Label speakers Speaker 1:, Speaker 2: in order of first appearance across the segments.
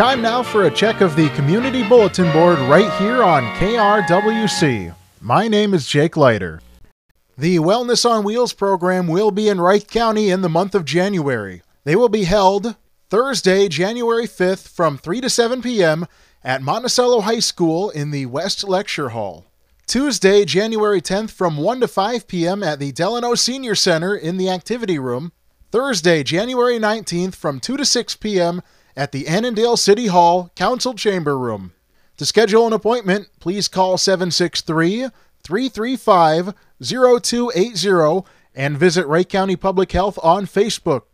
Speaker 1: time now for a check of the community bulletin board right here on KRWC. My name is Jake Leiter. The Wellness on Wheels program will be in Wright County in the month of January. They will be held Thursday, January 5th from 3 to 7 p.m. at Monticello High School in the West Lecture Hall. Tuesday, January 10th from 1 to 5 p.m. at the Delano Senior Center in the Activity Room. Thursday, January 19th from 2 to 6 p.m. at the Annandale City Hall Council Chamber Room. To schedule an appointment, please call 763 335 0280 and visit Wright County Public Health on Facebook.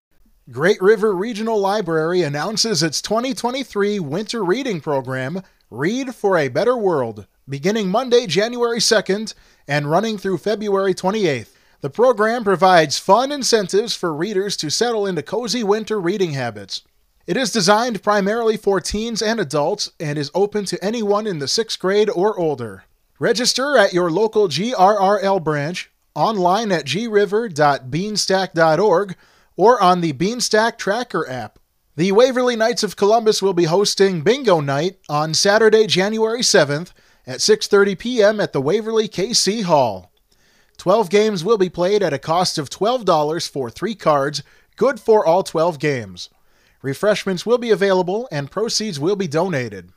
Speaker 1: Great River Regional Library announces its 2023 winter reading program, Read for a Better World, beginning Monday, January 2nd and running through February 28th. The program provides fun incentives for readers to settle into cozy winter reading habits. It is designed primarily for teens and adults and is open to anyone in the sixth grade or older. Register at your local GRRL branch, online at griver.beanstack.org, or on the Beanstack Tracker app. The Waverly Knights of Columbus will be hosting Bingo Night on Saturday, January 7th at 6:30 p.m. at the Waverly KC Hall. 12 games will be played at a cost of $12 for 3 cards, good for all 12 games. Refreshments will be available and proceeds will be donated.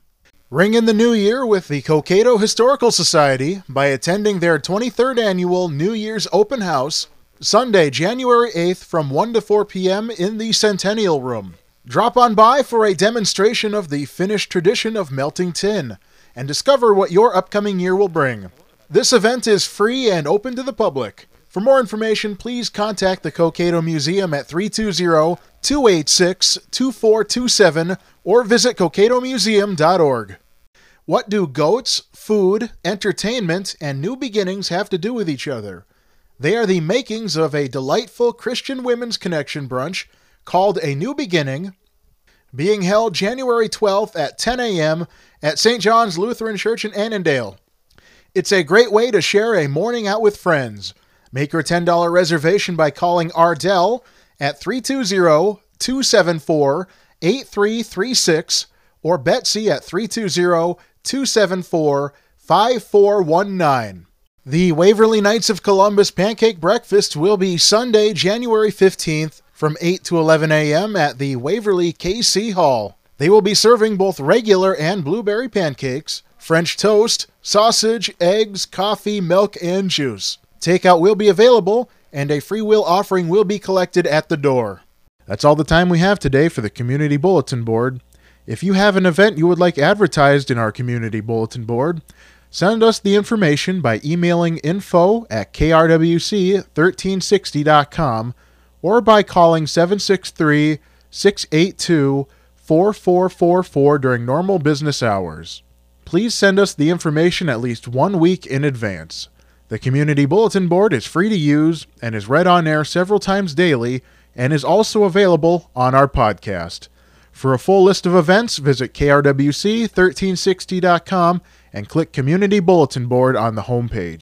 Speaker 1: Ring in the new year with the Cokato Historical Society by attending their 23rd annual New Year's Open House, Sunday, January 8th from 1 to 4 p.m. in the Centennial Room. Drop on by for a demonstration of the Finnish tradition of melting tin and discover what your upcoming year will bring. This event is free and open to the public. For more information, please contact the Cokato Museum at 320 286 2427 or visit CokatoMuseum.org. What do goats, food, entertainment, and new beginnings have to do with each other? They are the makings of a delightful Christian Women's Connection brunch called A New Beginning, being held January 12th at 10 a.m. at St. John's Lutheran Church in Annandale. It's a great way to share a morning out with friends. Make your $10 reservation by calling Ardell at 320 274 8336 or Betsy at 320 274 5419. The Waverly Knights of Columbus Pancake Breakfast will be Sunday, January 15th from 8 to 11 a.m. at the Waverly KC Hall. They will be serving both regular and blueberry pancakes, French toast, sausage, eggs, coffee, milk, and juice. Takeout will be available, and a free will offering will be collected at the door. That's all the time we have today for the Community Bulletin Board. If you have an event you would like advertised in our Community Bulletin Board, send us the information by emailing info at krwc1360.com or by calling 763 682 4444 during normal business hours. Please send us the information at least one week in advance. The Community Bulletin Board is free to use and is read on air several times daily and is also available on our podcast. For a full list of events, visit krwc1360.com and click Community Bulletin Board on the homepage.